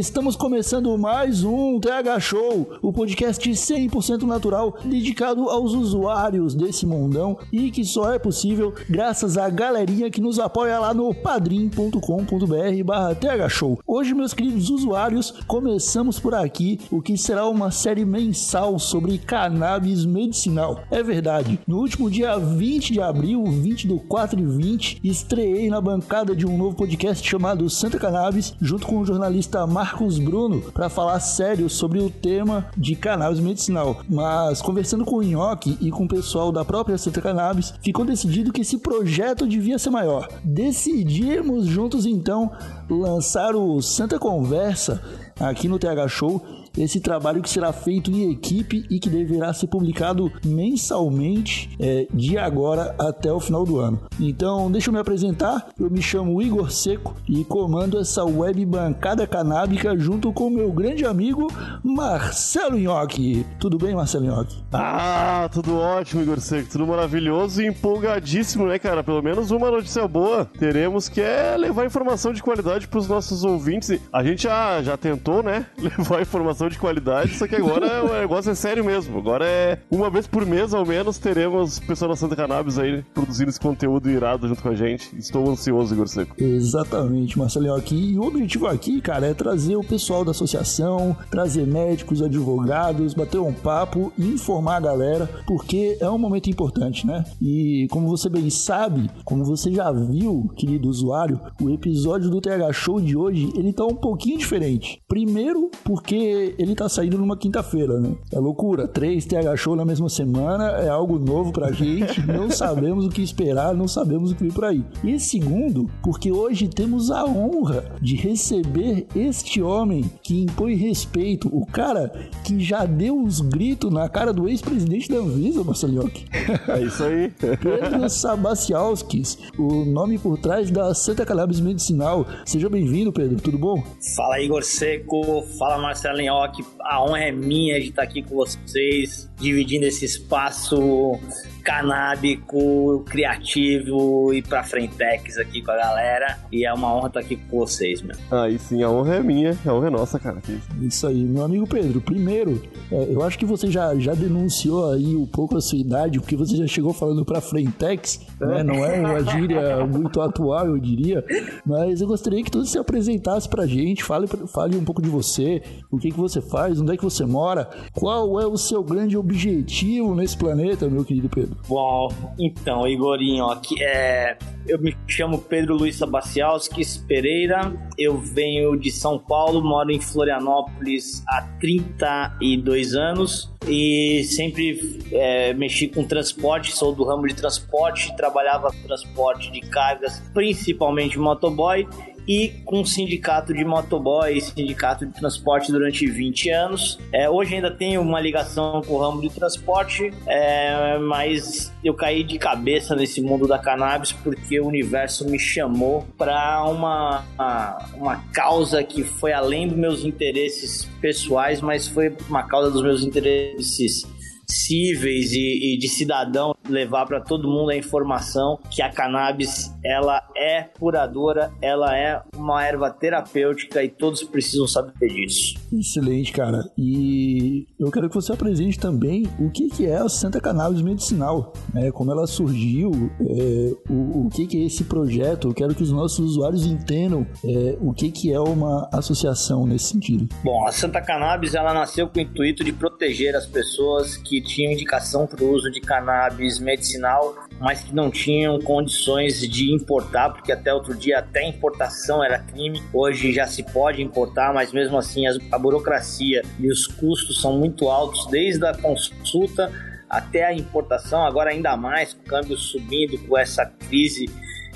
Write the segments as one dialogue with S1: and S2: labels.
S1: Estamos começando mais um TH Show, o podcast 100% natural dedicado aos usuários desse mundão e que só é possível graças à galerinha que nos apoia lá no padrim.com.br barra thshow. Hoje, meus queridos usuários, começamos por aqui o que será uma série mensal sobre cannabis medicinal. É verdade, no último dia 20 de abril, 20 do 4 e 20, estreiei na bancada de um novo podcast chamado Santa Cannabis, junto com o jornalista Marcos Bruno, para falar sério sobre o tema de cannabis medicinal. Mas conversando com o Nhoque e com o pessoal da própria Santa Cannabis, ficou decidido que esse projeto devia ser maior. Decidimos juntos então lançar o Santa Conversa aqui no TH Show esse trabalho que será feito em equipe e que deverá ser publicado mensalmente é, de agora até o final do ano. Então, deixa eu me apresentar. Eu me chamo Igor Seco e comando essa web bancada canábica junto com meu grande amigo Marcelo Nhoque. Tudo bem, Marcelo Nhoque?
S2: Ah, tudo ótimo, Igor Seco. Tudo maravilhoso e empolgadíssimo, né, cara? Pelo menos uma notícia boa teremos que é levar informação de qualidade para os nossos ouvintes. A gente já, já tentou, né, levar informação informação de qualidade, só que agora o negócio é sério mesmo. Agora é uma vez por mês, ao menos, teremos pessoal da Santa Cannabis aí produzindo esse conteúdo irado junto com a gente. Estou ansioso, Igor Seco.
S1: Exatamente, Marcelinho aqui. E o objetivo aqui, cara, é trazer o pessoal da associação, trazer médicos, advogados, bater um papo e informar a galera, porque é um momento importante, né? E como você bem sabe, como você já viu, querido usuário, o episódio do TH Show de hoje, ele tá um pouquinho diferente. Primeiro, porque ele tá saindo numa quinta-feira, né? É loucura. Três TH Show na mesma semana é algo novo pra gente. Não sabemos o que esperar, não sabemos o que vir por aí. E segundo, porque hoje temos a honra de receber este homem que impõe respeito, o cara que já deu uns gritos na cara do ex-presidente da Anvisa, Marcelinhoque.
S2: É isso aí.
S1: Pedro Sabacialskis, o nome por trás da Santa Cannabis Medicinal. Seja bem-vindo, Pedro. Tudo bom?
S3: Fala, Igor Seco. Fala, Marcelinho a honra é minha de estar aqui com vocês, dividindo esse espaço canábico, criativo e pra frentex aqui com a galera. E é uma honra estar aqui com vocês, meu.
S2: Aí sim, a honra é minha, a honra é nossa, cara.
S1: Isso aí, meu amigo Pedro. Primeiro, é, eu acho que você já, já denunciou aí um pouco a sua idade, porque você já chegou falando pra frentex, né? Não é uma gíria muito atual, eu diria. Mas eu gostaria que tu se apresentasse pra gente, fale, fale um pouco de você, o que, que você faz, onde é que você mora, qual é o seu grande objetivo nesse planeta, meu querido Pedro.
S3: Bom, então, Igorinho, aqui é. Eu me chamo Pedro Luiz Sabacialskis Pereira, eu venho de São Paulo, moro em Florianópolis há 32 anos e sempre é, mexi com transporte, sou do ramo de transporte, trabalhava transporte de cargas, principalmente motoboy e com sindicato de motoboy sindicato de transporte durante 20 anos. É, hoje ainda tenho uma ligação com o ramo de transporte, é, mas eu caí de cabeça nesse mundo da cannabis porque o universo me chamou para uma, uma, uma causa que foi além dos meus interesses pessoais, mas foi uma causa dos meus interesses cíveis e, e de cidadão levar para todo mundo a informação que a cannabis ela é curadora, ela é uma erva terapêutica e todos precisam saber disso.
S1: Excelente, cara. E eu quero que você apresente também o que, que é a Santa Cannabis Medicinal, né? como ela surgiu, é, o, o que, que é esse projeto. Eu quero que os nossos usuários entendam é, o que, que é uma associação nesse sentido.
S3: Bom, a Santa Cannabis ela nasceu com o intuito de proteger as pessoas que tinham indicação para o uso de cannabis medicinal, mas que não tinham condições de importar, porque até outro dia até importação era crime. Hoje já se pode importar, mas mesmo assim a burocracia e os custos são muito altos, desde a consulta até a importação, agora ainda mais com o câmbio subindo, com essa crise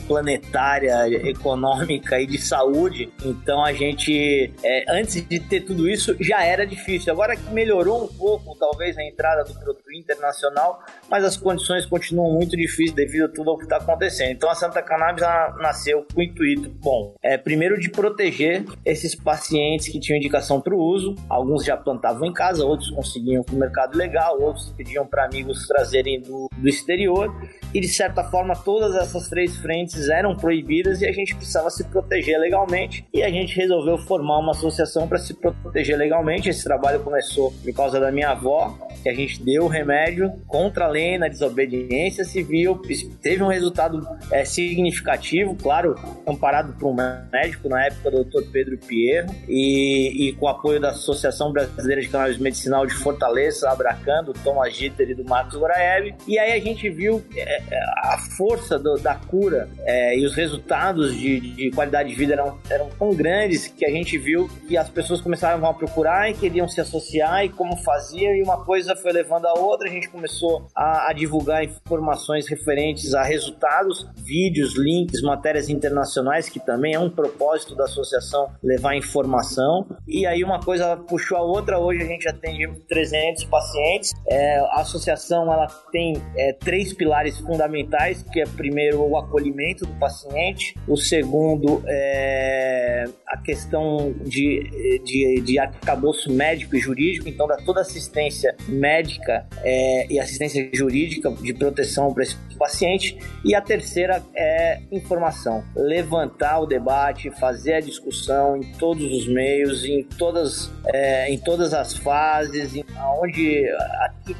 S3: planetária, econômica e de saúde. Então a gente, é, antes de ter tudo isso, já era difícil. Agora que melhorou um pouco, talvez, a entrada do produto internacional, mas as condições continuam muito difíceis devido a tudo o que está acontecendo. Então a Santa Cannabis nasceu com o intuito, bom, é, primeiro de proteger esses pacientes que tinham indicação para o uso. Alguns já plantavam em casa, outros conseguiam no mercado legal, outros pediam para amigos trazerem do, do exterior. E de certa forma, todas essas três frentes substâncias eram proibidas e a gente precisava se proteger legalmente. E a gente resolveu formar uma associação para se proteger legalmente. Esse trabalho começou por causa da minha avó, que a gente deu o remédio contra a lei na desobediência civil. Teve um resultado é, significativo, claro, amparado por um médico na época, o Dr. Pedro Pierro, e, e com o apoio da Associação Brasileira de Cannabis Medicinal de Fortaleza, Abracando, Thomas Gitter e do Marcos Goraev. E aí a gente viu é, é, a força do, da cura é, e os resultados de, de, qualidade de vida eram, eram tão grandes que a gente viu que as pessoas começaram a procurar e queriam se associar e como fazia, e uma coisa foi levando a outra, a gente começou a, a divulgar informações referentes a resultados, vídeos, links, matérias internacionais, que também é um propósito da associação levar informação. E aí uma coisa puxou a outra, hoje a gente atende 300 pacientes. É, a associação ela tem é, três pilares fundamentais, que é primeiro o acolhimento do paciente, o segundo é a questão de, de, de arcabouço médico e jurídico, então dá toda assistência médica é, e assistência jurídica de proteção para esse paciente. E a terceira é informação, levantar o debate, fazer a discussão em todos os meios, em todas, é, em todas as fases, em onde,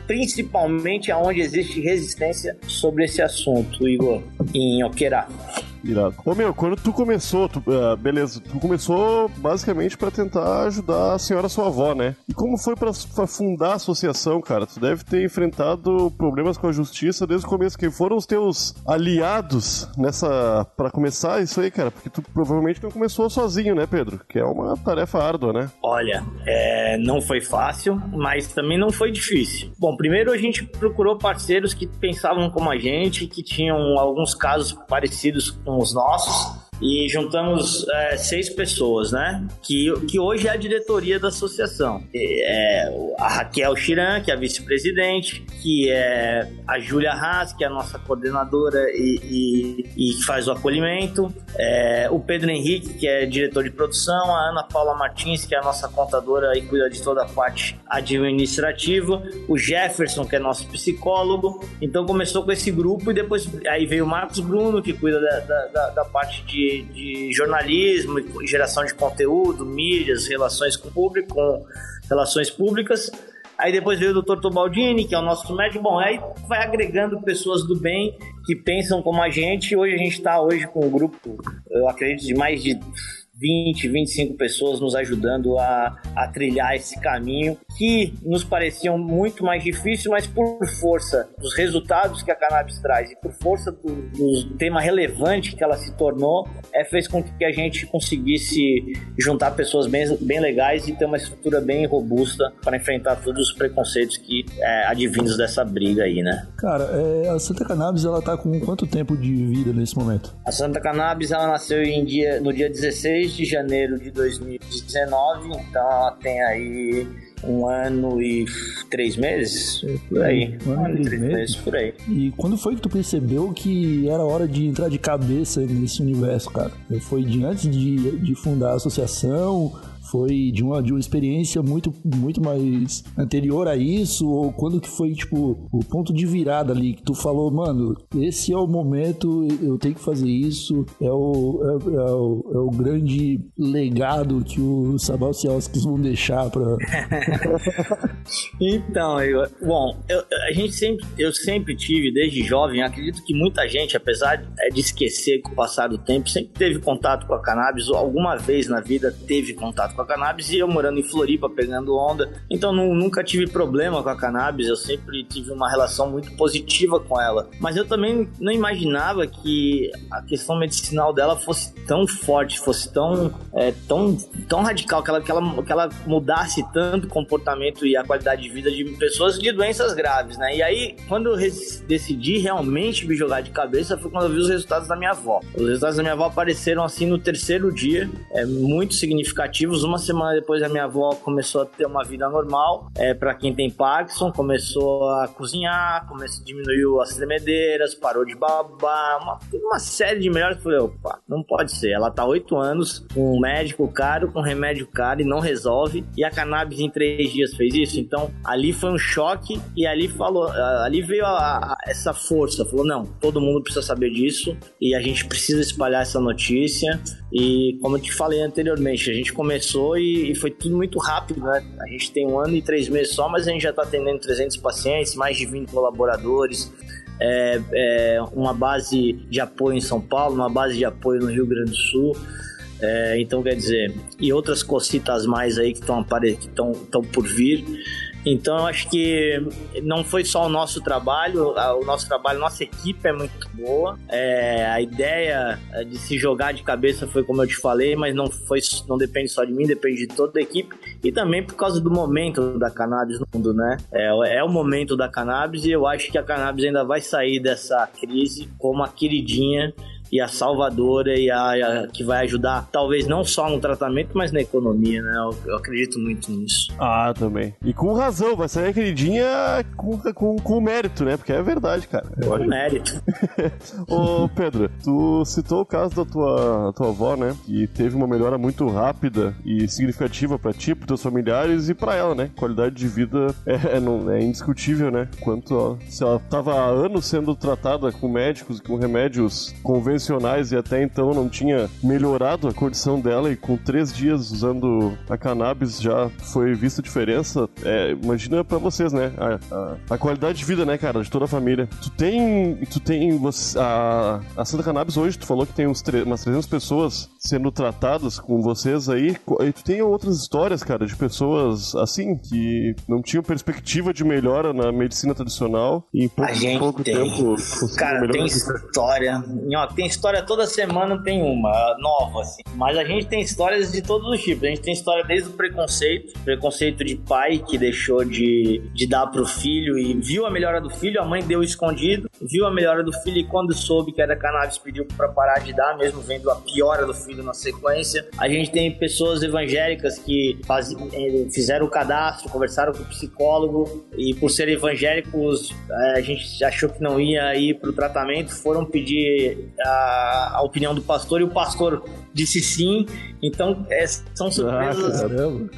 S3: principalmente aonde existe resistência sobre esse assunto, Igor, em Oquerá. that.
S2: Irado. Ô meu, quando tu começou, tu, uh, beleza, tu começou basicamente para tentar ajudar a senhora sua avó, né? E como foi para fundar a associação, cara? Tu deve ter enfrentado problemas com a justiça desde o começo. Quem foram os teus aliados nessa. para começar isso aí, cara? Porque tu provavelmente não começou sozinho, né, Pedro? Que é uma tarefa árdua, né?
S3: Olha, é, não foi fácil, mas também não foi difícil. Bom, primeiro a gente procurou parceiros que pensavam como a gente, que tinham alguns casos parecidos com com os nossos e juntamos é, seis pessoas, né? Que, que hoje é a diretoria da associação. É a Raquel Chiran, que é a vice-presidente, que é a Júlia Haas, que é a nossa coordenadora e, e, e faz o acolhimento, é, o Pedro Henrique, que é diretor de produção, a Ana Paula Martins, que é a nossa contadora e cuida de toda a parte administrativa, o Jefferson, que é nosso psicólogo. Então começou com esse grupo e depois aí veio o Marcos Bruno, que cuida da, da, da parte de de, jornalismo e geração de conteúdo, mídias, relações com o público, com relações públicas. Aí depois veio o Dr. Tobaldini, que é o nosso médico. Bom, aí vai agregando pessoas do bem que pensam como a gente. Hoje a gente está hoje com um grupo, eu acredito, de mais de 20, 25 pessoas nos ajudando a, a trilhar esse caminho que nos pareciam muito mais difícil, mas por força dos resultados que a cannabis traz e por força do, do tema relevante que ela se tornou, é, fez com que a gente conseguisse juntar pessoas bem, bem legais e ter uma estrutura bem robusta para enfrentar todos os preconceitos que é, advindos dessa briga aí, né?
S1: Cara, é, a Santa Cannabis ela tá com quanto tempo de vida nesse momento?
S3: A Santa Cannabis ela nasceu em dia, no dia 16 de janeiro de 2019, então ela tem aí um ano e três meses, por aí. Um ano, e três meses. meses, por aí.
S1: E quando foi que tu percebeu que era hora de entrar de cabeça nesse universo, cara? Foi de antes de, de fundar a associação? Foi de uma, de uma experiência muito, muito mais anterior a isso? Ou quando que foi, tipo, o ponto de virada ali que tu falou, mano, esse é o momento, eu tenho que fazer isso, é o, é, é o, é o grande legado que os Sabalcialskis vão deixar pra...
S3: então, eu, bom, eu, a gente sempre, eu sempre tive, desde jovem, acredito que muita gente, apesar de esquecer com o passar do tempo, sempre teve contato com a cannabis, ou alguma vez na vida teve contato com a a cannabis e eu morando em Floripa pegando onda. Então não, nunca tive problema com a cannabis, eu sempre tive uma relação muito positiva com ela. Mas eu também não imaginava que a questão medicinal dela fosse tão forte, fosse tão, é, tão, tão radical, que ela, que, ela, que ela mudasse tanto o comportamento e a qualidade de vida de pessoas de doenças graves, né? E aí, quando eu decidi realmente me jogar de cabeça, foi quando eu vi os resultados da minha avó. Os resultados da minha avó apareceram assim no terceiro dia, é, muito significativos uma semana depois a minha avó começou a ter uma vida normal. É, para quem tem Parkinson, começou a cozinhar, começou, diminuiu as tremedeiras, parou de babar, uma, uma série de melhores. Falei, opa, não pode ser. Ela tá oito anos com um médico caro, com remédio caro e não resolve. E a cannabis em três dias fez isso. Então ali foi um choque e ali falou, ali veio a, a, essa força. Falou, não, todo mundo precisa saber disso e a gente precisa espalhar essa notícia. E como eu te falei anteriormente, a gente começou e, e foi tudo muito rápido, né? A gente tem um ano e três meses só, mas a gente já está atendendo 300 pacientes, mais de 20 colaboradores. É, é, uma base de apoio em São Paulo, uma base de apoio no Rio Grande do Sul. É, então, quer dizer, e outras cositas mais aí que estão que por vir. Então eu acho que não foi só o nosso trabalho, o nosso trabalho, nossa equipe é muito boa. É, a ideia é, de se jogar de cabeça foi como eu te falei, mas não foi, não depende só de mim, depende de toda a equipe e também por causa do momento da cannabis no mundo, né? É, é o momento da cannabis e eu acho que a cannabis ainda vai sair dessa crise como a queridinha e a salvadora e a, a, que vai ajudar, talvez não só no tratamento, mas na economia, né? Eu, eu acredito muito nisso.
S2: Ah, também. E com razão, vai sair a queridinha com, com, com mérito, né? Porque é verdade, cara.
S3: Com mérito.
S2: Ô, Pedro, tu citou o caso da tua, tua avó, né? Que teve uma melhora muito rápida e significativa para ti, pros teus familiares e para ela, né? Qualidade de vida é, é, não, é indiscutível, né? Quanto ó, se ela tava há anos sendo tratada com médicos com remédios convencionais profissionais e até então não tinha melhorado a condição dela e com três dias usando a cannabis já foi vista diferença. É, imagina para vocês, né? A, a, a, qualidade de vida, né, cara, de toda a família. Tu tem, tu tem você, a, a Santa Cannabis hoje, tu falou que tem uns umas 300 pessoas sendo tratadas com vocês aí. E tu tem outras histórias, cara, de pessoas assim que não tinham perspectiva de melhora na medicina tradicional e em pouco, pouco
S3: tem.
S2: tempo.
S3: Cara, tem história. Ó, tem história toda semana, tem uma nova, assim. Mas a gente tem histórias de todos os tipos. A gente tem história desde o preconceito, preconceito de pai que deixou de, de dar pro filho e viu a melhora do filho, a mãe deu escondido, viu a melhora do filho e quando soube que era cannabis pediu para parar de dar, mesmo vendo a piora do filho na sequência. A gente tem pessoas evangélicas que faz, eh, fizeram o cadastro, conversaram com o psicólogo e por ser evangélicos eh, a gente achou que não ia ir pro tratamento, foram pedir a a, opinião do pastor e o pastor disse sim. Então, é, são surpresas ah, do,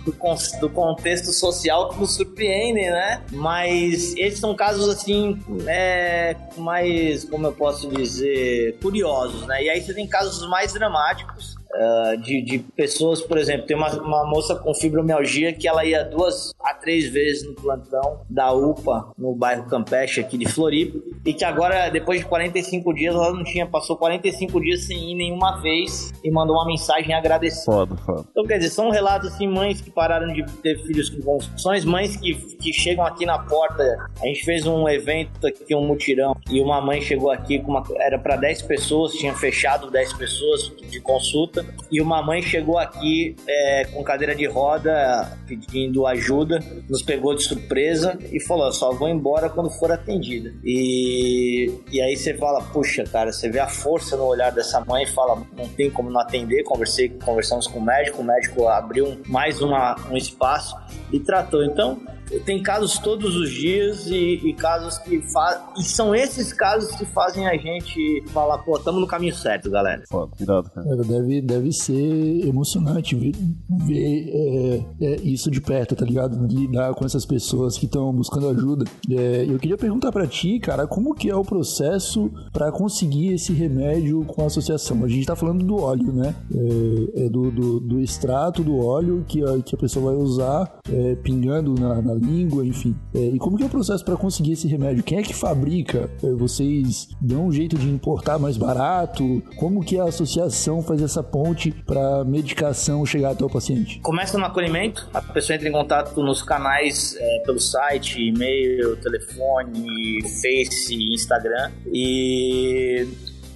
S3: do, contexto social que nos surpreendem, né? Mas esses são casos, assim, é, mais, como eu posso dizer, curiosos, né? E aí você tem casos mais dramáticos Uh, de, de, pessoas, por exemplo, tem uma, uma, moça com fibromialgia que ela ia duas a três vezes no plantão da UPA no bairro Campeche aqui de Floripa e que agora, depois de 45 dias, ela não tinha, passou 45 dias sem ir nenhuma vez e mandou uma mensagem agradecendo.
S2: Foda, foda.
S3: Então, quer dizer, são relatos assim, mães que pararam de ter filhos com convulsões, mães que, que chegam aqui na porta. A gente fez um evento aqui, um mutirão, e uma mãe chegou aqui com uma. Era para 10 pessoas, tinha fechado 10 pessoas de consulta e uma mãe chegou aqui é, com cadeira de roda pedindo ajuda, nos pegou de surpresa e falou: só vou embora quando for atendida. E, e aí você fala: puxa, cara, você vê a força no olhar dessa mãe e fala: não tem como não atender. Conversei, conversamos com o médico, o médico abriu mais uma, um espaço e tratou. Então, tem casos todos os dias e, e casos que fazem. E são esses casos que fazem a gente falar, pô, estamos no caminho certo, galera.
S2: Foda, cuidado, cara.
S1: Deve, deve ser emocionante ver, ver é, é, isso de perto, tá ligado? Lidar com essas pessoas que estão buscando ajuda. É, eu queria perguntar para ti, cara, como que é o processo para conseguir esse remédio com a associação? A gente tá falando do óleo, né? É, é do, do, do, extrato do óleo que a, que a pessoa vai usar é, pingando na, na língua, enfim. É, e como que é o processo para conseguir esse remédio? Quem é que fabrica? É, vocês dão um jeito de importar mais barato? Como que a associação faz essa ponte para medicação chegar até o paciente?
S3: Começa no acolhimento, a pessoa entra em contato nos canais é, pelo site, e-mail, telefone, Face, Instagram e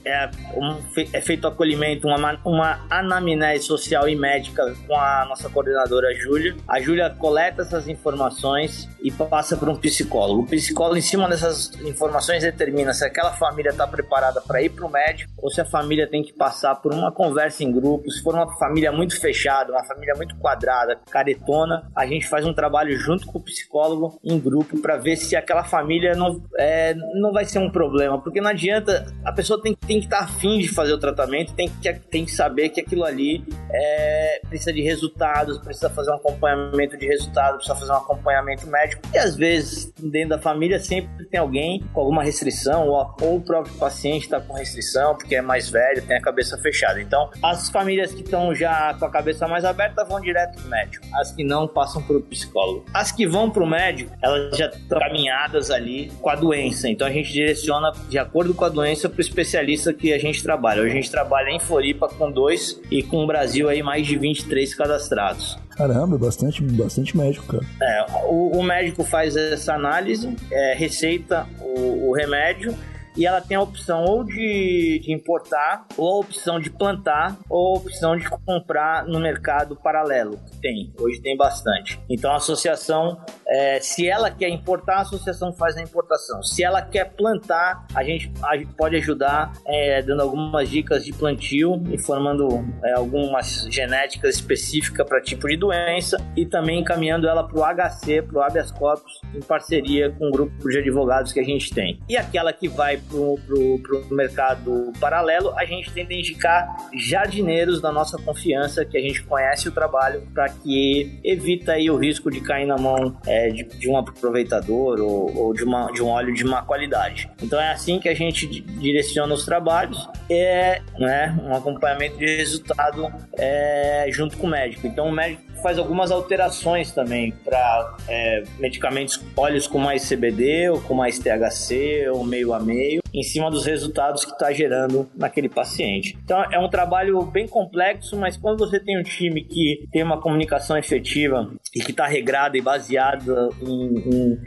S3: é, um, é feito acolhimento, uma, uma anamnese social e médica com a nossa coordenadora Júlia. A Júlia coleta essas informações e passa para um psicólogo. O psicólogo, em cima dessas informações, determina se aquela família está preparada para ir para o médico ou se a família tem que passar por uma conversa em grupo. Se for uma família muito fechada, uma família muito quadrada, caretona, a gente faz um trabalho junto com o psicólogo em grupo para ver se aquela família não, é, não vai ser um problema. Porque não adianta, a pessoa tem, tem que estar tá afim de fazer o tratamento, tem que, tem que saber que aquilo ali é, precisa de resultados, precisa fazer um acompanhamento de resultados, precisa fazer um acompanhamento médico. E às vezes, dentro da família, sempre tem alguém com alguma restrição, ou, ou o próprio paciente está com restrição, porque é mais velho, tem a cabeça fechada. Então, as famílias que estão já com a cabeça mais aberta vão direto pro médico. As que não passam pro psicólogo. As que vão pro médico, elas já estão caminhadas ali com a doença. Então a gente direciona de acordo com a doença pro especialista que a gente trabalha. Hoje a gente trabalha em Floripa com dois e com o Brasil aí mais de 23 cadastrados.
S1: Caramba, bastante, bastante médico, cara.
S3: É, o, o médico faz essa análise, é, receita o, o remédio e ela tem a opção ou de, de importar, ou a opção de plantar, ou a opção de comprar no mercado paralelo. Tem, hoje tem bastante. Então a associação, é, se ela quer importar, a associação faz a importação. Se ela quer plantar, a gente, a gente pode ajudar é, dando algumas dicas de plantio, informando é, algumas genéticas específicas para tipo de doença e também encaminhando ela para o HC, para o habeas corpus, em parceria com o grupo de advogados que a gente tem. E aquela que vai pro, pro, pro mercado paralelo, a gente tenta indicar jardineiros da nossa confiança, que a gente conhece o trabalho, para que evita aí o risco de cair na mão é, de, de, um aproveitador ou, ou, de, uma, de um óleo de má qualidade. Então é assim que a gente direciona os trabalhos, é né, um acompanhamento de resultado é, junto com o médico. Então o médico faz algumas alterações também para é, medicamentos, óleos com mais CBD ou com mais THC ou meio a meio, em cima dos resultados que está gerando naquele paciente. Então é um trabalho bem complexo, mas quando você tem um time que tem uma comunicação efetiva e que está regrada e baseada em, em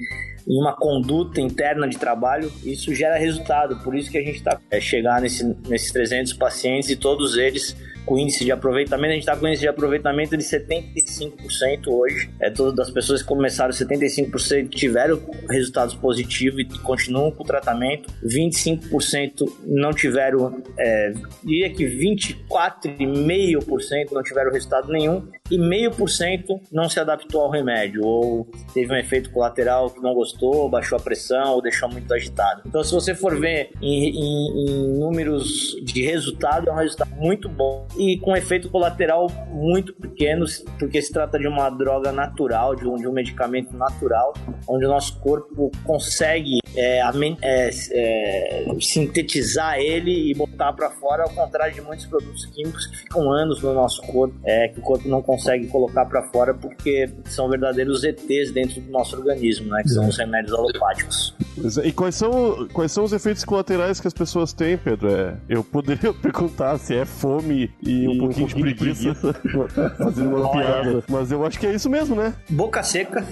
S3: em uma conduta interna de trabalho, isso gera resultado. Por isso que a gente está é, nesse, nesses 300 pacientes e todos eles com índice de aproveitamento. A gente está com índice de aproveitamento de 75% hoje. É, todas as pessoas que começaram, 75% tiveram resultados positivos e continuam com o tratamento. 25% não tiveram, é, diria que 24,5% não tiveram resultado nenhum e meio por cento não se adaptou ao remédio ou teve um efeito colateral que não gostou, baixou a pressão ou deixou muito agitado. Então, se você for ver em, em, em números de resultado, é um resultado muito bom e com efeito colateral muito pequeno, porque se trata de uma droga natural, de um, de um medicamento natural, onde o nosso corpo consegue é, é, é, sintetizar ele e botar para fora, ao contrário de muitos produtos químicos que ficam anos no nosso corpo, é, que o corpo não consegue colocar para fora porque são verdadeiros ETs dentro do nosso organismo, né, que são os remédios alopáticos.
S2: E quais são, quais são os efeitos colaterais que as pessoas têm, Pedro? É, eu poderia perguntar se é fome e, e um, pouquinho um, pouquinho de preguiça, de preguiça fazendo uma piada, mas eu acho que é isso mesmo, né?
S3: Boca seca,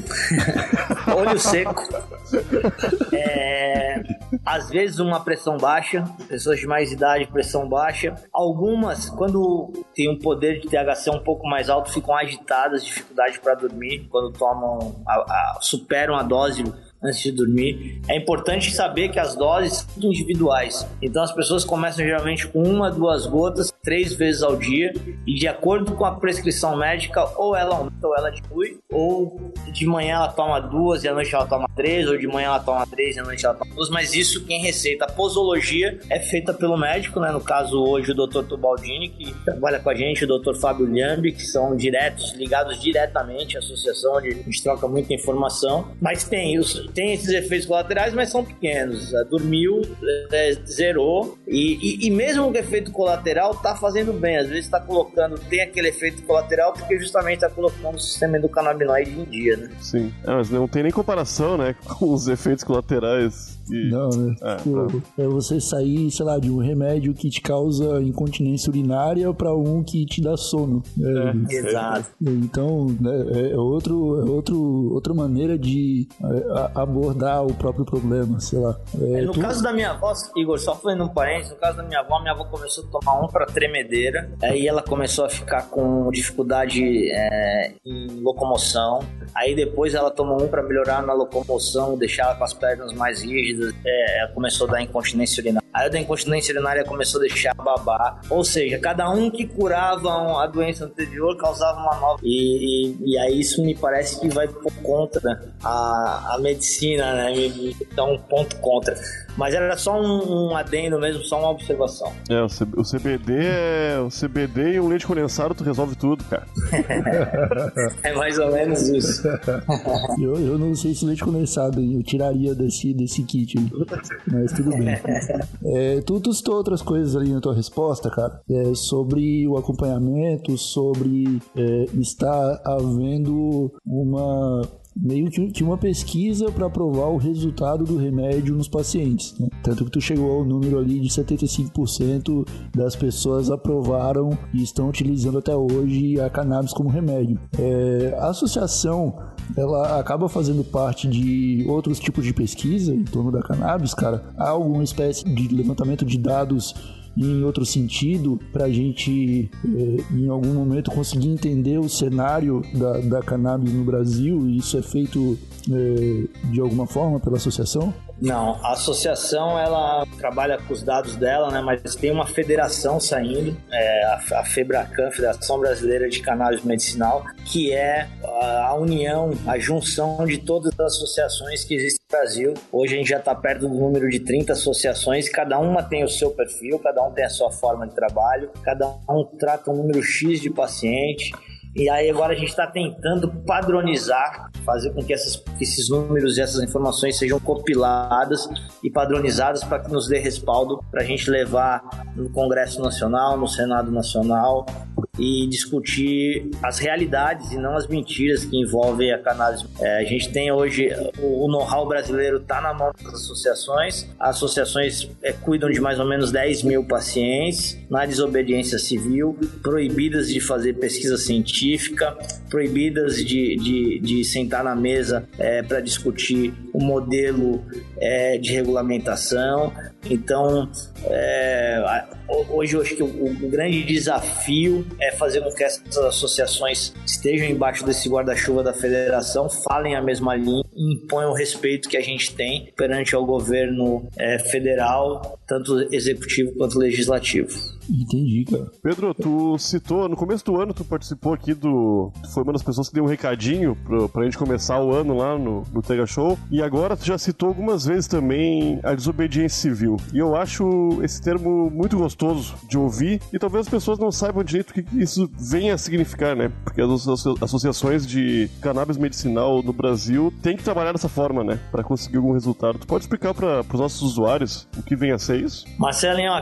S3: olho seco. É, é, às vezes uma pressão baixa, pessoas de mais idade, pressão baixa. Algumas, quando tem um poder de THC um pouco mais alto, ficam agitadas, dificuldade para dormir, quando tomam, a, a, superam a dose antes de dormir. É importante saber que as doses são individuais. Então as pessoas começam geralmente com uma, duas gotas, três vezes ao dia, e de acordo com a prescrição médica, ou ela aumenta ou ela diminui, ou de manhã ela toma duas e à noite ela toma três, ou de manhã ela toma três e à noite ela toma duas, mas isso quem receita. A posologia é feita pelo médico, né? No caso hoje o Dr. Tubaldini, que trabalha com a gente, o Dr. Fábio Lhambi, que são diretos, ligados diretamente à associação, onde a gente troca muita informação, mas tem os tem esses efeitos colaterais, mas são pequenos. Dormiu, é, zerou, e, e, e, mesmo o efeito colateral tá fazendo bem. Às vezes está colocando, tem aquele efeito colateral porque justamente está colocando o sistema endocannabinoide em dia, né?
S2: Sim, é, mas não tem nem comparação, né, com os efeitos colaterais E...
S1: Não, né?
S2: É,
S1: Tipo, é você sair, sei lá, de um remédio que te causa incontinência urinária pra um que te dá sono. É,
S3: Exato.
S1: Então, né, é outro, é outro, outra maneira de é, abordar o próprio problema, sei lá. É,
S3: no
S1: tu-
S3: caso da minha avó, Igor, só fazendo um parênteses, no caso da minha avó, minha avó começou a tomar um pra tremedeira, aí ela começou a ficar com dificuldade é, em locomoção, aí depois ela tomou um pra melhorar na locomoção, deixar ela com as pernas mais rígidas, é, ela começou a dar incontinência urinária. Aí a da incontinência urinária começou a deixar babar, ou seja, cada um que curava a doença anterior causava uma nova. E, e, e aí isso me parece que vai por contra a, a medicina, né? Então, ponto contra. Mas era só um, um adendo mesmo, só uma observação.
S2: É, o, C- o CBD é. O CBD e um leite condensado, tu resolve tudo, cara.
S3: É mais ou menos isso.
S1: eu, eu não sei se leite condensado hein, eu tiraria desse, desse kit, mas tudo bem. É, tu, tu citou outras coisas ali na tua resposta, cara, é, sobre o acompanhamento, sobre é, estar havendo uma meio que, uma pesquisa para provar o resultado do remédio nos pacientes. né? Tanto que tu chegou ao número ali de 75% das pessoas aprovaram e estão utilizando até hoje a cannabis como remédio. É, a associação ela acaba fazendo parte de outros tipos de pesquisa em torno da cannabis, cara. Há alguma espécie de levantamento de dados em outro sentido, para a gente, eh, em algum momento, conseguir entender o cenário da, da cannabis no Brasil, e isso é feito eh, de alguma forma pela associação?
S3: Não, a associação ela trabalha com os dados dela, né? Mas tem uma federação saindo, é, a, a Febracan, Federação Brasileira de Cannabis Medicinal, que é a, união, a junção de todas as associações que existem no Brasil. Hoje a gente já está perto do número de 30 associações, cada uma tem o seu perfil, cada um tem a sua forma de trabalho, cada um trata um número X de paciente. E aí agora a gente está tentando padronizar, fazer com que, essas, esses números e essas informações sejam compiladas e padronizadas para que nos dê respaldo para a gente levar no Congresso Nacional, no Senado Nacional e discutir as realidades e não as mentiras que envolvem a cannabis. É, a gente tem hoje o, o know-how brasileiro está na mão das associações. As associações é, cuidam de mais ou menos 10 mil pacientes na desobediência civil, proibidas de fazer pesquisa científica, proibidas de, de, de sentar na mesa é, para discutir o modelo é, de regulamentação. Então, é, hoje eu acho que o, o grande desafio é fazer com que essas associações estejam embaixo desse guarda-chuva da federação, falem a mesma linha imponham o respeito que a gente tem perante ao governo é, federal, tanto executivo quanto legislativo.
S1: Entendi, cara.
S2: Pedro, tu citou, no começo do ano, tu participou aqui do. Tu foi uma das pessoas que deu um recadinho pro, pra gente começar o ano lá no, no Tega Show. E agora tu já citou algumas vezes também a desobediência civil. E eu acho esse termo muito gostoso de ouvir. E talvez as pessoas não saibam direito o que isso venha a significar, né? Porque as asso- associações de cannabis medicinal no Brasil têm que trabalhar dessa forma, né? Pra conseguir algum resultado. Tu pode explicar para os nossos usuários o que vem a ser isso?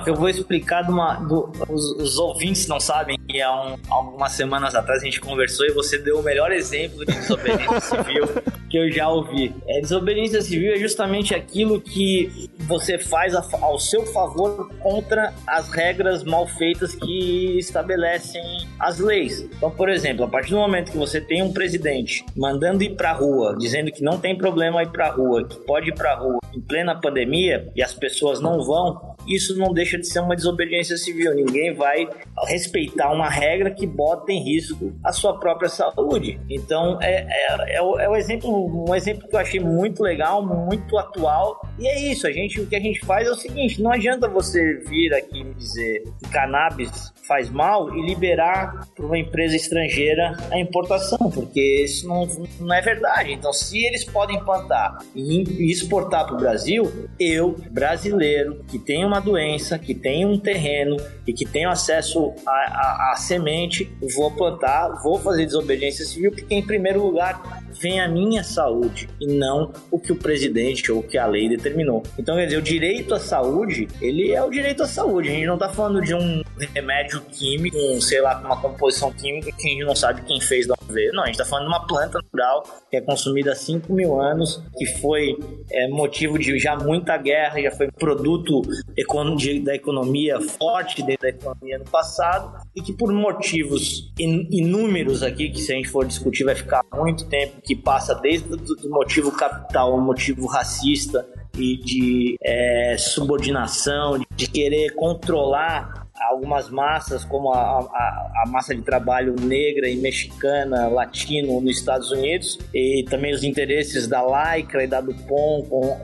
S3: Que eu vou explicar de uma. do- os, os ouvintes não sabem que há um- algumas semanas atrás a gente conversou e você deu o melhor exemplo de desobediência civil que eu já ouvi. É, desobediência civil é justamente aquilo que você faz a ao seu favor contra as regras mal feitas que estabelecem as leis. Então, por exemplo, a partir do momento que você tem um presidente mandando ir pra rua, dizendo que não tem problema ir pra rua, que pode ir pra rua em plena pandemia e as pessoas não vão, isso não deixa de ser uma desobediência civil. Ninguém vai respeitar uma regra que bota em risco a sua própria saúde. Então, é, é, é, é o exemplo, um exemplo que eu achei muito legal, muito atual. E é isso, a gente, o que a gente faz é o seguinte: não adianta você vir aqui me dizer que cannabis faz mal e liberar para uma empresa estrangeira a importação, porque isso não, não é verdade. Então, se eles podem plantar e e exportar para o Brasil, eu, brasileiro, que tem uma doença, que tem um terreno e que tenho acesso à a, a, semente, vou plantar, vou fazer desobediência civil, porque em primeiro lugar vem a minha saúde e não o que o presidente ou o que a lei determinou. Então, quer dizer, o direito à saúde, ele é o direito à saúde. A gente não está falando de um remédio químico, um, sei lá, com uma composição química que a gente não sabe quem fez da vez. Não, a gente está falando de uma planta no cultural que é consumida há 5 mil anos, que foi é, motivo de já muita guerra, já foi produto da economia forte dentro da economia no passado e que por motivos inúmeros aqui, que se a gente for discutir vai ficar muito tempo, que passa desde o motivo capital ao motivo racista, e de é, subordinação, de querer controlar algumas massas, como a, a, a, massa de trabalho negra e mexicana, latino nos Estados Unidos, e também os interesses da Lycra e da Dupont com,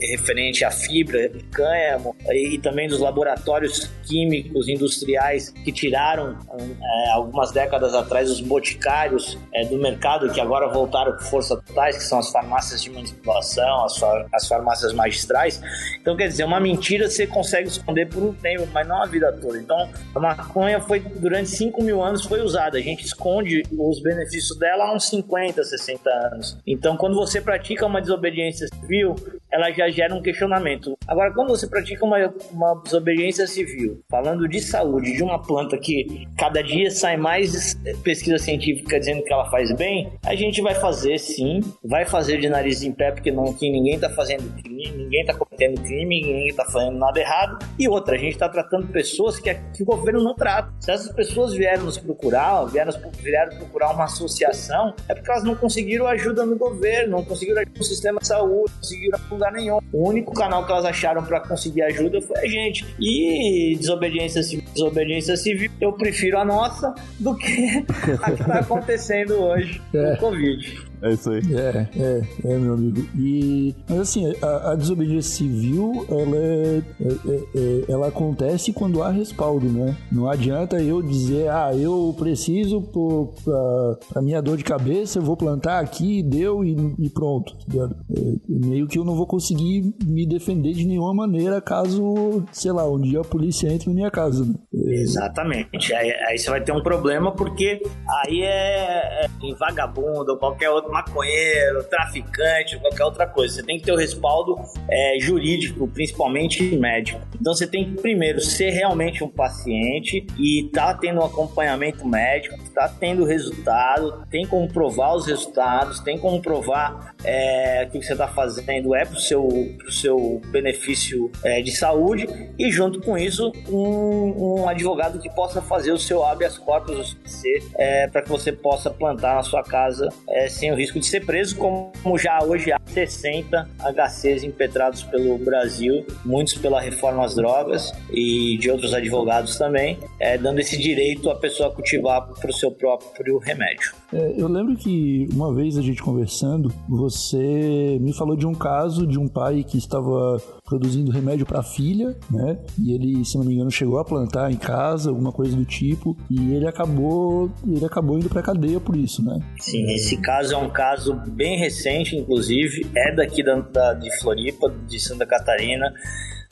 S3: referente à fibra de cânhamo, e, e, também dos laboratórios químicos industriais que tiraram é, algumas décadas atrás os boticários é, do mercado, que agora voltaram com força totais, que são as farmácias de manipulação, as, as farmácias magistrais. Então, quer dizer, uma mentira você consegue esconder por um tempo, mas não a vida toda. Então, a maconha foi, durante 5 mil anos, foi usada. A gente esconde os benefícios dela há uns 50, 60 anos. Então, quando você pratica uma desobediência civil, ela já gera um questionamento. Agora, quando você pratica uma, uma desobediência civil, falando de saúde, de uma planta que cada dia sai mais pesquisa científica dizendo que ela faz bem, a gente vai fazer sim, vai fazer de nariz em pé, porque não, que ninguém está fazendo crime, ninguém está cometendo crime, ninguém está fazendo nada errado. E outra, a gente está tratando pessoas que, que o governo não trata. Se essas pessoas vieram nos procurar, vieram, vieram procurar uma associação, é porque elas não conseguiram ajuda no governo, não conseguiram ajuda no sistema de saúde, não conseguiram lugar nenhum. O único canal que elas acharam para conseguir ajuda foi a gente. E desobediência civil, desobediência civil, eu prefiro a nossa do que a que está acontecendo hoje é. com o Covid.
S2: É isso aí.
S1: É, é, é, meu amigo. E, mas assim, a, a desobediência civil, ela, é, é, é, é, ela acontece quando há respaldo, né? Não adianta eu dizer, ah, eu preciso por, pra, pra minha dor de cabeça, eu vou plantar aqui, deu e, e pronto. Tá é, meio que eu não vou conseguir me defender de nenhuma maneira caso, sei lá, um dia a polícia entre na minha casa. Né?
S3: Exatamente. Aí, aí, você vai ter um problema porque aí é, é vagabundo qualquer outro maconheiro, traficante, qualquer outra coisa. Você tem que ter o respaldo é, jurídico, principalmente médico. Então você tem que primeiro ser realmente um paciente e tá tendo um acompanhamento médico, tá tendo resultado, tem como provar os resultados, tem como provar é, que você está fazendo é para o seu, seu benefício é, de saúde e junto com isso um, um, advogado que possa fazer o seu habeas corpus é, para que você possa plantar na sua casa é, sem o risco de ser preso, como já hoje há 60 HCs impetrados pelo Brasil, muitos pela reforma às drogas e de outros advogados também, é, dando esse direito à pessoa cultivar para o seu próprio remédio.
S1: É, eu lembro que uma vez a gente conversando, você me falou de um caso de um pai que estava produzindo remédio para a filha, né? E ele, se não me engano, chegou a plantar em casa, alguma coisa do tipo, e ele acabou, ele acabou indo para cadeia por isso, né?
S3: Sim, esse caso é um caso bem recente, inclusive, é daqui da, da de Floripa, de Santa Catarina.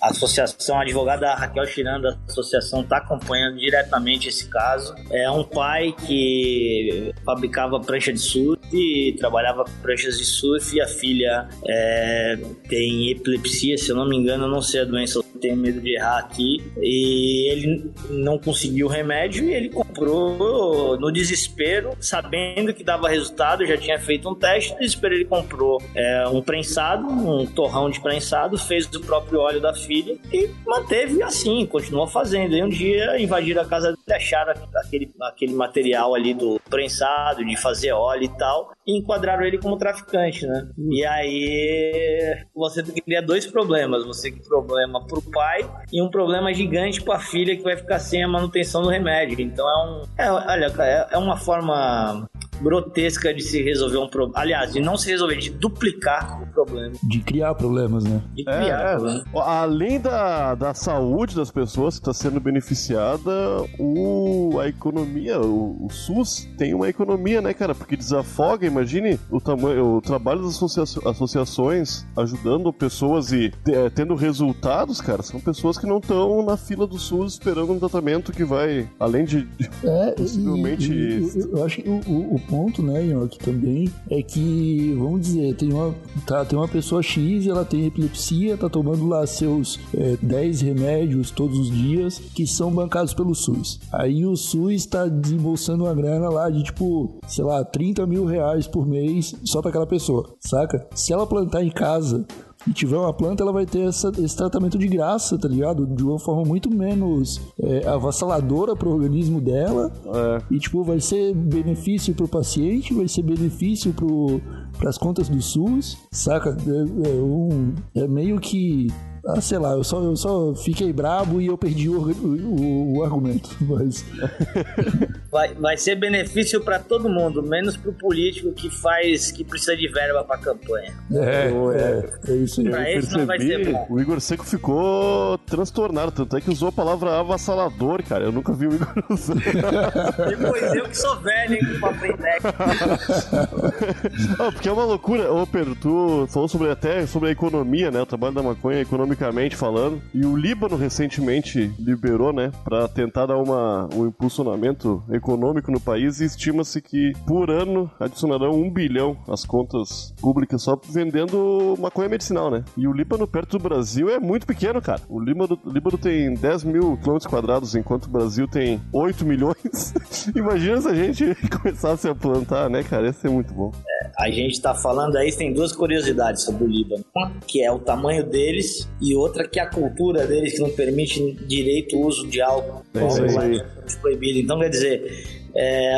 S3: A associação, advogada Raquel Chiranda da associação está acompanhando diretamente esse caso. É um pai que fabricava prancha de surf, trabalhava com pranchas de surf e a filha é, tem epilepsia, se eu não me engano, não sei a doença, tenho medo de errar aqui. E ele não conseguiu o remédio e ele comprou no desespero, sabendo que dava resultado, já tinha feito um teste, no desespero ele comprou é, um prensado, um torrão de prensado, fez o próprio óleo da filha e manteve assim, continuou fazendo. E um dia invadiram a casa dele, acharam aquele, aquele material ali do prensado, de fazer óleo e tal, e enquadraram ele como traficante, né? E aí você cria dois problemas. Você tem um problema pro pai e um problema gigante pra filha que vai ficar sem a manutenção do remédio. Então é um. É, olha, é, é uma forma grotesca de se resolver um problema. Aliás, de não se resolver, de duplicar o problema.
S1: De criar problemas, né?
S2: De criar é, problemas. Além da, da saúde das pessoas que está sendo beneficiada, o, a economia, o, o, SUS tem uma economia, né, cara? Porque desafoga, imagine o tamanho, o trabalho das associa associações ajudando pessoas e é, tendo resultados, cara. São pessoas que não estão na fila do SUS esperando um tratamento que vai, além de,
S1: é, possivelmente. E, e, eu acho que o, o ponto, né, Nhoque, também, é que, vamos dizer, tem uma, tá, tem uma pessoa X, ela tem epilepsia, tá tomando lá seus é, 10 remédios todos os dias que são bancados pelo SUS. Aí o SUS tá desembolsando uma grana lá de tipo, sei lá, 30 mil reais por mês só para aquela pessoa, saca? Se ela plantar em casa e tiver uma planta, ela vai ter essa, esse tratamento de graça, tá ligado? De uma forma muito menos é, avassaladora pro organismo dela. É. E, tipo, vai ser benefício pro paciente, vai ser benefício pro, pras contas do SUS, saca? É, é, um, é meio que ah, sei lá, eu só, eu só fiquei brabo e eu perdi o, o, o argumento. Mas...
S3: Vai, vai ser benefício para todo mundo, menos pro político que faz, que precisa de verba pra campanha.
S1: É, é, é isso aí.
S2: Pra esse não vai ser bom. O Igor Seco ficou transtornado, tanto é que usou a palavra avassalador, cara. Eu nunca vi o Igor usar.
S3: Depois eu que sou velho, hein, com papel
S2: ah, Porque é uma loucura. Ô, Pedro, tu falou sobre, até sobre a economia, né? O trabalho da maconha falando. E o Líbano recentemente liberou, né? Pra tentar dar uma, um impulsionamento econômico no país e estima-se que por ano adicionarão um bilhão às contas públicas só vendendo maconha medicinal, né? E o Líbano perto do Brasil é muito pequeno, cara. O Líbano, o Líbano tem 10 mil quilômetros quadrados, enquanto o Brasil tem 8 milhões. Imagina se a gente começasse a plantar, né, cara? Ia ser muito bom.
S3: É, a gente tá falando aí, tem duas curiosidades sobre o Líbano. Uma que é o tamanho deles e outra que é a cultura deles que não permite direito o uso de álcool. É isso aí. Proibido. Então, quer dizer, é,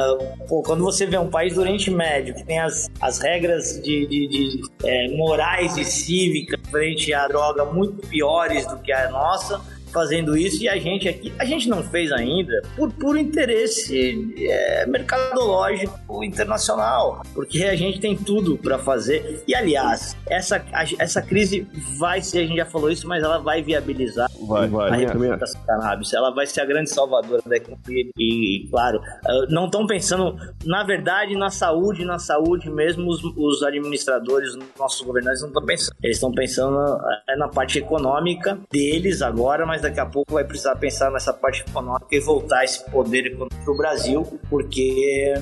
S3: pô, quando você vê um país do Oriente Médio que tem as, as regras de, de, de é, morais e cívicas frente à droga muito piores do que a nossa, fazendo isso e a gente aqui, a gente não fez ainda por puro interesse é, mercadológico internacional, porque a gente tem tudo para fazer. E aliás, essa, essa crise vai ser, a gente já falou isso, mas ela vai viabilizar
S2: vai, vai,
S3: a representação cannabis. Ela vai ser a grande salvadora da economia. E, e claro, ah, não estão pensando, na verdade, na saúde, na saúde mesmo, os, os administradores, nossos governantes não estão pensando. Eles estão pensando na, é, na parte econômica deles agora, mas daqui a pouco vai precisar pensar nessa parte econômica e voltar esse poder econômico para o Brasil, porque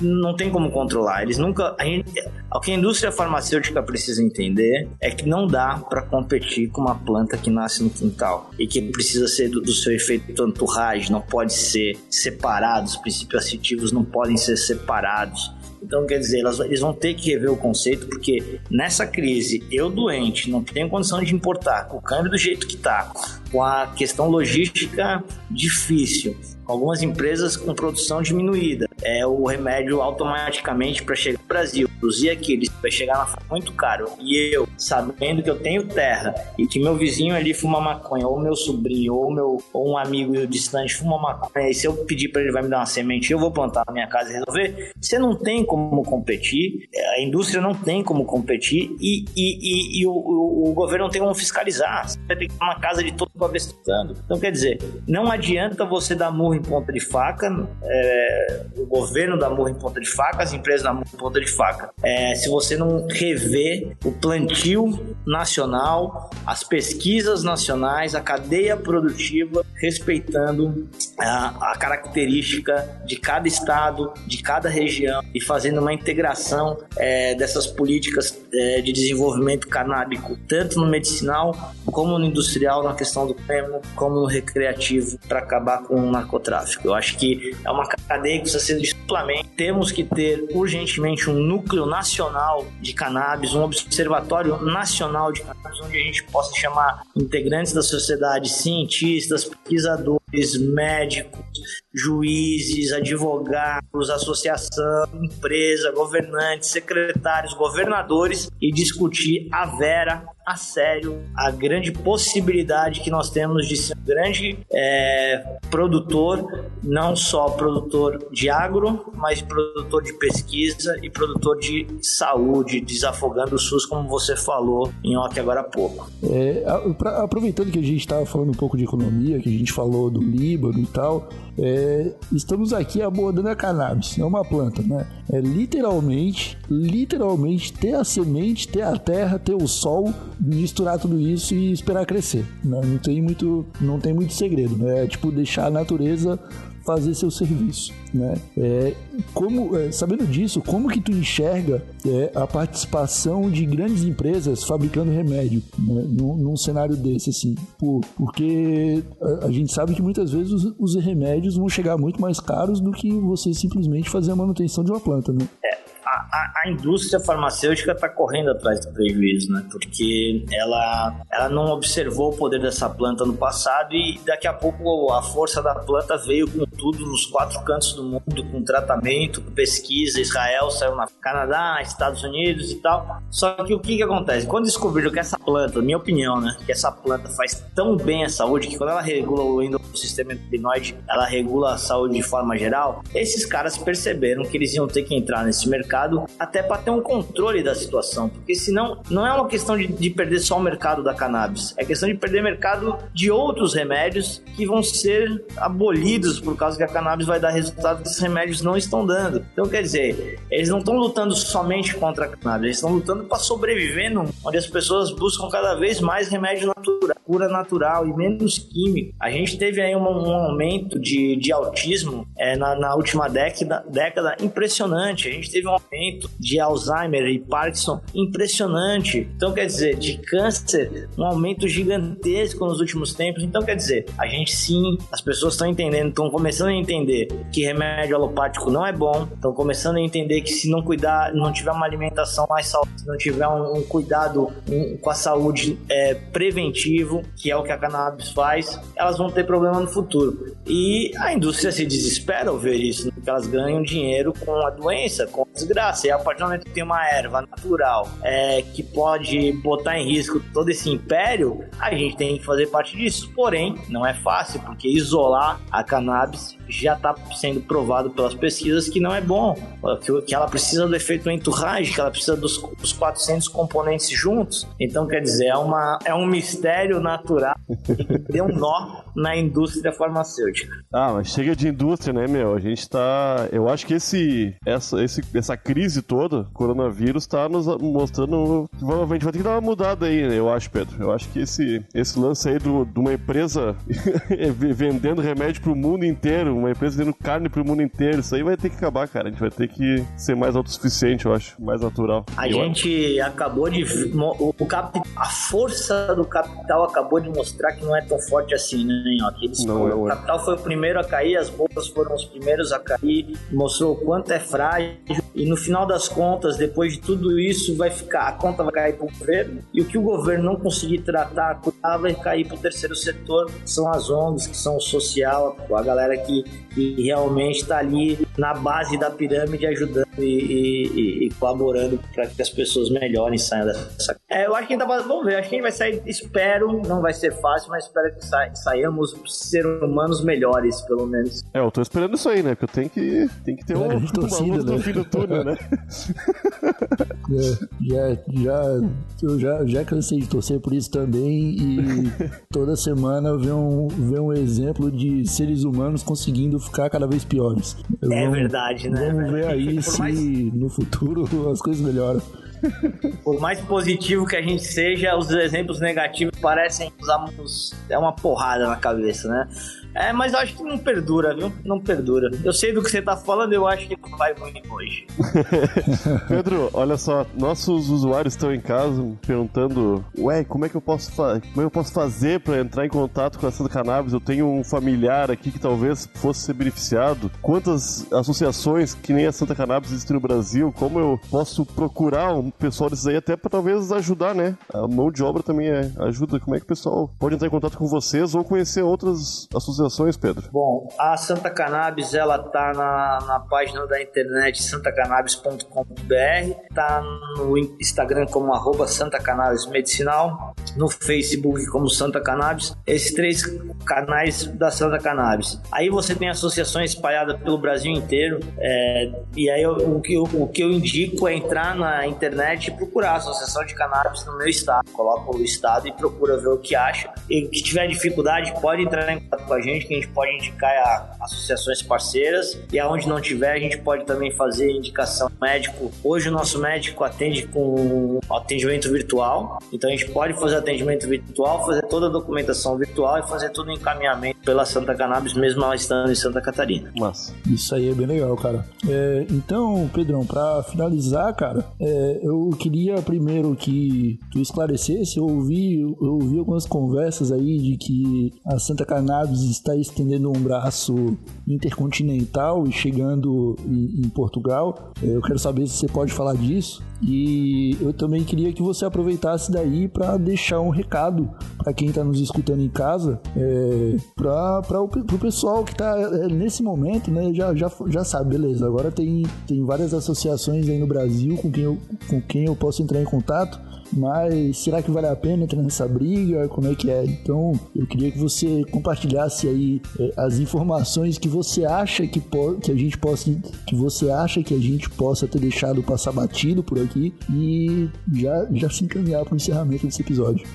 S3: não tem como controlar. Eles nunca. A gente, o que a indústria farmacêutica precisa entender é que não dá para competir com uma planta que nasce no quintal e que precisa ser do, do seu efeito entourage, não pode ser separado, os princípios ativos não podem ser separados. Então, quer dizer, elas, eles vão ter que rever o conceito, porque nessa crise, eu doente, não tenho condição de importar, com o câmbio do jeito que está, com a questão logística difícil, algumas empresas com produção diminuída. É o remédio automaticamente para chegar no Brasil, produzir aqui, ele vai chegar na muito caro. E eu, sabendo que eu tenho terra e que meu vizinho ali fuma maconha, ou meu sobrinho, ou meu ou um amigo distante fuma maconha, e se eu pedir para ele vai me dar uma semente, eu vou plantar na minha casa e resolver. Você não tem como competir, a indústria não tem como competir e, e, e, e o, o, o, governo não tem como fiscalizar. Você vai ter que ir na casa de todo avestando. Então, quer dizer, não adianta você dar murro em ponta de faca, é, o governo dá murro em ponta de faca, as empresas dão murro em ponta de faca. É, se você não rever o plantio nacional, as pesquisas nacionais, a cadeia produtiva, respeitando a, a característica de cada estado, de cada região e fazendo uma integração é, dessas políticas é, de desenvolvimento canábico, tanto no medicinal como no industrial, na questão do prêmio, como no recreativo, para acabar com o narcotráfico. Eu acho que é uma cadeia que precisa ser de suplemento. Temos que ter urgentemente um núcleo nacional de cannabis, um observatório nacional de cannabis, onde a gente possa chamar integrantes da sociedade, cientistas, pesquisadores, médicos, juízes, advogados, associação, empresa, governantes, secretários, governadores e discutir a vera a sério a grande possibilidade que nós temos de ser um grande é, produtor, não só produtor de agro, mas produtor de pesquisa e produtor de saúde, desafogando o SUS, como você falou em off agora há pouco.
S1: É, aproveitando que a gente estava falando um pouco de economia, que a gente falou do Líbano e tal, é, estamos aqui abordando a cannabis, não uma planta, né? É literalmente, literalmente ter a semente, ter a terra, ter o sol misturar tudo isso e esperar crescer. Né? Não tem muito, não tem muito segredo, né? É tipo deixar a natureza fazer seu serviço, né? É, como, é, sabendo disso, como que tu enxerga é, a participação de grandes empresas fabricando remédio né? num, num, cenário desse, assim? Por, porque a, a, gente sabe que muitas vezes os, os remédios vão chegar muito mais caros do que você simplesmente fazer a manutenção de uma planta, né?
S3: É a, a, indústria farmacêutica está correndo atrás do prejuízo, né? Porque ela, ela não observou o poder dessa planta no passado e daqui a pouco a força da planta veio com tudo nos quatro cantos do mundo, com tratamento, com pesquisa. Israel saiu na Canadá, Estados Unidos e tal. Só que o que, que acontece? Quando descobriram que essa planta, minha opinião, né? Que essa planta faz tão bem à saúde que quando ela regula o sistema endocrinóide, ela regula a saúde de forma geral. Esses caras perceberam que eles iam ter que entrar nesse mercado mercado, até para ter um controle da situação, porque senão não é uma questão de, de perder só o mercado da cannabis, é questão de perder mercado de outros remédios que vão ser abolidos por causa que a cannabis vai dar resultado que esses remédios não estão dando. Então, quer dizer, eles não estão lutando somente contra a cannabis, eles estão lutando para sobreviver num, onde as pessoas buscam cada vez mais remédio natural, cura natural e menos químico. A gente teve aí um, um aumento de, de autismo é, na, na última década, década impressionante. A gente teve um aumento de Alzheimer e Parkinson impressionante. Então, quer dizer, de câncer, um aumento gigantesco nos últimos tempos. Então, quer dizer, a gente sim, as pessoas estão entendendo, estão começando a entender que remédio alopático não é bom, estão começando a entender que se não cuidar, não tiver uma alimentação mais saudável, se não tiver um, um cuidado um, com a saúde é, preventivo, que é o que a cannabis faz, elas vão ter problema no futuro. E a indústria se desespera ao ver isso, porque elas ganham dinheiro com a doença, com a desgraça e a partir do momento que tem uma erva natural é, que pode botar em risco todo esse império, a gente tem que fazer parte disso. Porém, não é fácil, porque isolar a cannabis já está sendo provado pelas pesquisas que não é bom, que ela precisa do efeito entourage, que ela precisa dos, dos 400 componentes juntos. Então, quer dizer, é, uma, é um mistério natural que deu um nó na indústria farmacêutica.
S2: Ah, mas chega de indústria, né, meu? A gente tá. Eu acho que esse, essa, esse, essa crise toda, coronavírus, tá nos mostrando. Provavelmente vai ter que dar uma mudada aí, né? Eu acho, Pedro. Eu acho que esse, esse lance aí do, de uma empresa vendendo remédio pro mundo inteiro, uma empresa vendendo carne pro mundo inteiro, isso aí vai ter que acabar, cara. A gente vai ter que ser mais autossuficiente, eu acho, mais natural.
S3: A eu gente acho. acabou de. O, o cap, a força do capital acabou de mostrar que não é tão forte assim, né? Eles, não, é o capital foi o primeiro a cair, as bolsas foram os primeiros a cair, mostrou o quanto é frágil e no final das contas, depois de tudo isso, vai ficar, a conta vai cair para o governo e o que o governo não conseguir tratar, cuidar, vai cair para o terceiro setor, que são as ONGs, que são o social, a galera que, que realmente está ali na base da pirâmide ajudando e, e, e colaborando para que as pessoas melhorem saiam dessa. É, eu acho que ainda vai, vamos ver, acho que a gente vai sair, espero, não vai ser fácil, mas espero que sa, saiamos seres humanos melhores, pelo menos.
S2: É, eu tô esperando isso aí, né? Porque eu tenho que, tenho que ter é, um, torcida, uma luz né? no fim do túnel, né?
S1: é, já, já, eu já, já cansei de torcer por isso também e toda semana ver um, ver um exemplo de seres humanos conseguindo ficar cada vez piores.
S3: É vamos, verdade, né?
S1: Vamos ver aí se mais... no futuro as coisas melhoram.
S3: Por mais positivo que a gente seja, os exemplos negativos parecem usarmos é uma porrada na cabeça, né? É, mas eu acho que não perdura, viu? Não perdura. Eu sei do que você tá falando, eu acho que não vai ruim hoje.
S2: Pedro, olha só, nossos usuários estão em casa perguntando: Ué, como é que eu posso, como é eu posso fazer para entrar em contato com a Santa Cannabis? Eu tenho um familiar aqui que talvez fosse ser beneficiado. Quantas associações que nem a Santa Cannabis existem no Brasil? Como eu posso procurar um pessoal desses aí até para talvez ajudar, né? A mão de obra também é ajuda. Como é que o pessoal pode entrar em contato com vocês ou conhecer outras associações? Associações, Pedro?
S3: Bom, a Santa Cannabis, ela tá na, na página da internet santacannabis.com.br, tá no Instagram como arroba Santa Cannabis Medicinal, no Facebook como Santa Cannabis, esses três canais da Santa Cannabis. Aí você tem associações espalhadas pelo Brasil inteiro, é, e aí eu, o, que eu, o que eu indico é entrar na internet e procurar a Associação de Cannabis no meu estado. Coloca o estado e procura ver o que acha. E que tiver dificuldade, pode entrar em contato com a gente gente, que a gente pode indicar a associações parceiras. E aonde não tiver, a gente pode também fazer indicação médico. Hoje o nosso médico atende com atendimento virtual. Então a gente pode fazer atendimento virtual, fazer toda a documentação virtual e fazer todo o encaminhamento pela Santa Cannabis, mesmo ela estando em Santa Catarina.
S2: Massa.
S1: Isso aí é bem legal, cara. É, então, Pedrão, para finalizar, cara, é, eu queria primeiro que tu esclarecesse. Eu ouvi, eu ouvi algumas conversas aí de que a Santa Cannabis está estendendo um braço intercontinental e chegando em, em Portugal. É, eu quero saber se você pode falar disso. E eu também queria que você aproveitasse daí para deixar um recado para quem está nos escutando em casa, é, para o pessoal que está é, nesse momento, né? Já, já, já sabe, beleza. Agora tem, tem várias associações aí no Brasil com quem eu, com quem eu posso entrar em contato mas será que vale a pena entrar nessa briga? Como é que é? Então, eu queria que você compartilhasse aí é, as informações que você acha que, que a gente possa que você acha que a gente possa ter deixado passar batido por aqui e já, já se encaminhar para o encerramento desse episódio.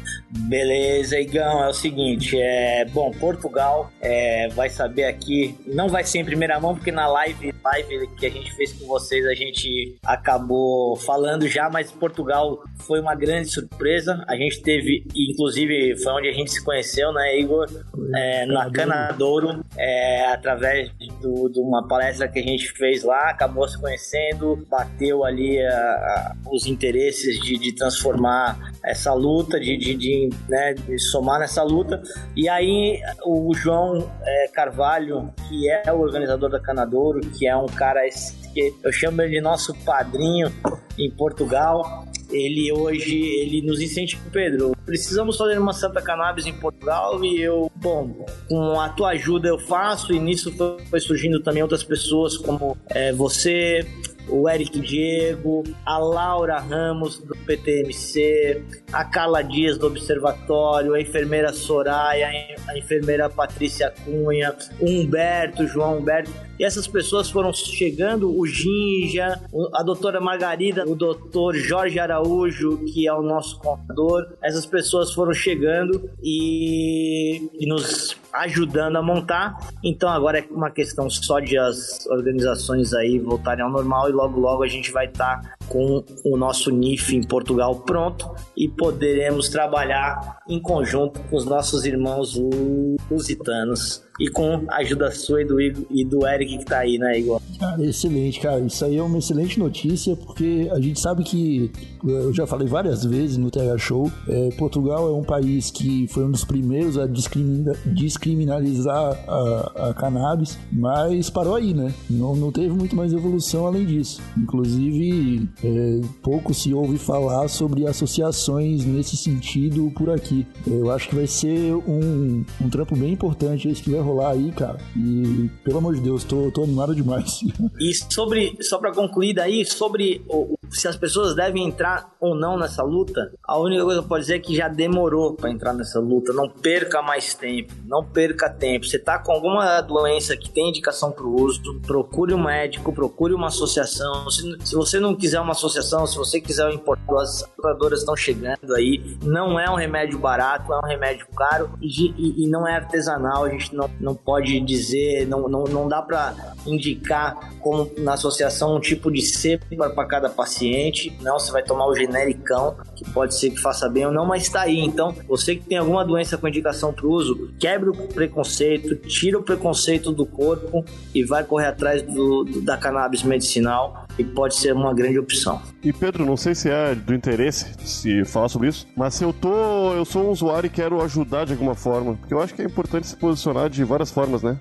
S3: Beleza, Igão, é o seguinte, é bom, Portugal é, vai saber aqui, não vai ser em primeira mão porque na live, live que a gente fez com vocês a gente acabou falando já, mas Portugal foi uma grande surpresa. A gente teve, inclusive, foi onde a gente se conheceu, né, Igor? É, na Canadouro, é, através do, de uma palestra que a gente fez lá, acabou se conhecendo, bateu ali a, a, os interesses de, de, transformar essa luta, de, de, de, né, de, somar nessa luta. E aí o João é, Carvalho, que é o organizador da Canadouro, que é um cara que eu chamo ele de nosso padrinho em Portugal, ele hoje ele nos incentiva, Pedro. Precisamos fazer uma Santa Cannabis em Portugal e eu, bom, com a tua ajuda eu faço e nisso foi surgindo também outras pessoas como é, você, o Eric Diego, a Laura Ramos do PTMC, a Carla Dias do Observatório, a enfermeira Soraya, a enfermeira Patrícia Cunha, o Humberto, João Humberto e essas pessoas foram chegando, o Ginja, a doutora Margarida, o doutor Jorge Araújo, que é o nosso contador. Essas pessoas foram chegando e, e nos ajudando a montar. Então agora é uma questão só de as organizações aí voltarem ao normal e logo logo a gente vai estar tá com o nosso NIF em Portugal pronto e poderemos trabalhar em conjunto com os nossos irmãos lusitanos e com a ajuda sua e do, Igor, e do Eric que tá aí, né, Igor?
S1: Cara, excelente, cara. Isso aí é uma excelente notícia, porque a gente sabe que, eu já falei várias vezes no TH Show, é, Portugal é um país que foi um dos primeiros a descriminalizar a, a, cannabis, mas parou aí, né? Não, não teve muito mais evolução além disso. Inclusive, é, pouco se ouve falar sobre associações nesse sentido por aqui. Eu acho que vai ser um, um trampo bem importante esse que vai rolar aí, cara. E, pelo amor de Deus, tô, tô animado demais.
S3: E sobre, só pra concluir daí, sobre o, se as pessoas devem entrar ou não nessa luta, a única coisa que posso dizer é que já demorou para entrar nessa luta. Não perca mais tempo, não perca tempo. Você tá com alguma doença que tem indicação para o uso, procure um médico, procure uma associação. Se, se, você não quiser uma associação, se você quiser importador, as importadoras estão chegando aí. Não é um remédio barato, é um remédio caro e, e, e não é artesanal. A gente não, não pode dizer, não, não, não dá para indicar como na associação um tipo de cepa para cada paciente. Não, você vai tomar o genericão, que pode ser que faça bem ou não, mas está aí. Então, você que tem alguma doença com indicação para uso, quebre o preconceito, tira o preconceito do corpo e vai correr atrás do, do, da cannabis medicinal e pode ser uma grande opção.
S2: E Pedro, não sei se é do interesse se falar sobre isso, mas se eu tô, eu sou um usuário e quero ajudar de alguma forma, porque eu acho que é importante se posicionar de várias formas, né?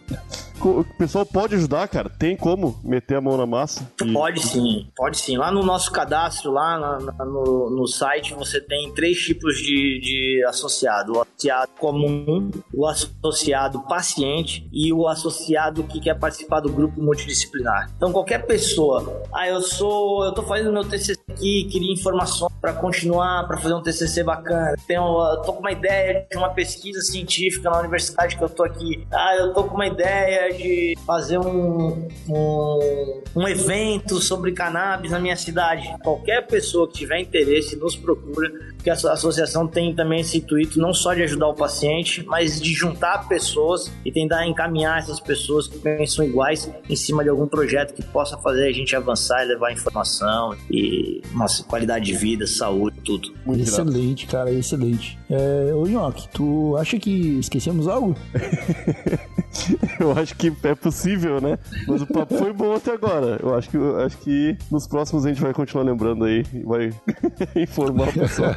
S2: O pessoal pode ajudar, cara. Tem como meter a mão na massa?
S3: E... Pode sim, pode sim. Lá no nosso cadastro, lá no, no site, você tem três tipos de, de associado: o associado comum, o associado paciente e o associado que quer participar do grupo multidisciplinar. Então, qualquer pessoa, eu sou, eu tô fazendo meu TCC aqui, queria informações para continuar, para fazer um TCC bacana. Tenho, eu tô com uma ideia de uma pesquisa científica na universidade que eu tô aqui. Ah, eu tô com uma ideia de fazer um, um, um evento sobre cannabis na minha cidade. Qualquer pessoa que tiver interesse, nos procura, porque a associação tem também esse intuito não só de ajudar o paciente, mas de juntar pessoas e tentar encaminhar essas pessoas que pensam iguais em cima de algum projeto que possa fazer a gente avançar e levar informação e nossa qualidade de vida, saúde, tudo.
S1: Muito excelente, cara, excelente. É, ô Nhoque, tu acha que esquecemos algo?
S2: eu acho que é possível, né? Mas o papo foi bom até agora. Eu acho que, eu acho que nos próximos a gente vai continuar lembrando aí e vai informar o pessoal.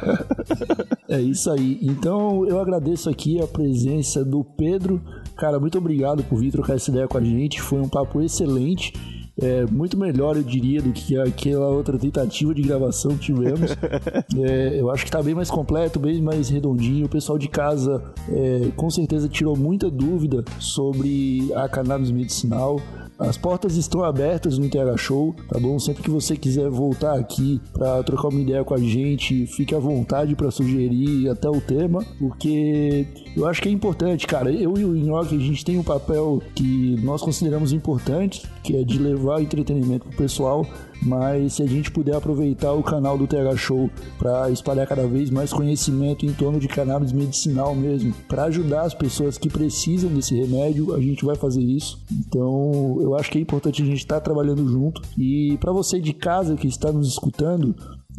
S1: é isso aí. Então eu agradeço aqui a presença do Pedro. Cara, muito obrigado por vir trocar essa ideia com a gente. Foi um papo excelente é, muito melhor, eu diria, do que aquela outra tentativa de gravação que tivemos. é, eu acho que está bem mais completo, bem mais redondinho. O pessoal de casa é, com certeza tirou muita dúvida sobre a cannabis medicinal. As portas estão abertas no TH Show, tá bom? Sempre que você quiser voltar aqui para trocar uma ideia com a gente, fique à vontade para sugerir até o tema, porque eu acho que é importante, cara. Eu e o Nhoque, a gente tem um papel que nós consideramos importante, que é de levar entretenimento pro pessoal mas se a gente puder aproveitar o canal do TH Show para espalhar cada vez mais conhecimento em torno de cannabis medicinal mesmo, para ajudar as pessoas que precisam desse remédio, a gente vai fazer isso. Então, eu acho que é importante a gente estar tá trabalhando junto. E para você de casa que está nos escutando,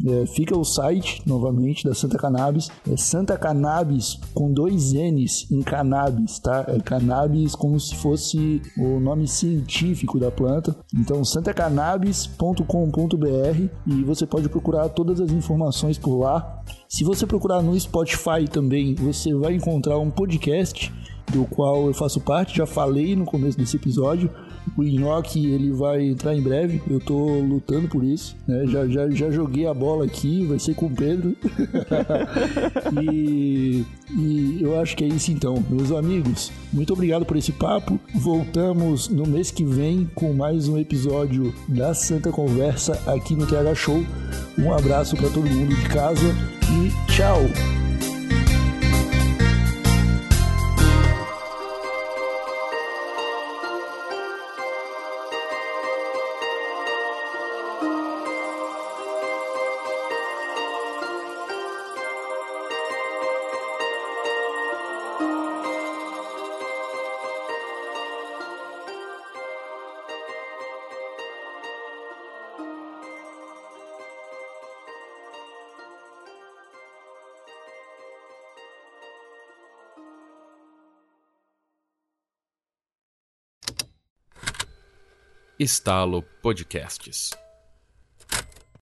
S1: é, fica o site, novamente, da Santa Cannabis. É Santa Cannabis com dois N's em cannabis, tá? É cannabis como se fosse o nome científico da planta. Então, santacannabis.com.br e você pode procurar todas as informações por lá. Se você procurar no Spotify também, você vai encontrar um podcast do qual eu faço parte, já falei no começo desse episódio. O Nhoque ele vai entrar em breve, eu tô lutando por isso, né? Já, já, já joguei a bola aqui, vai ser com o Pedro. e, e eu acho que é isso então, meus amigos. Muito obrigado por esse papo. Voltamos no mês que vem com mais um episódio da Santa Conversa aqui no TH Show. Um abraço para todo mundo de casa e tchau!
S4: Estalo Podcasts.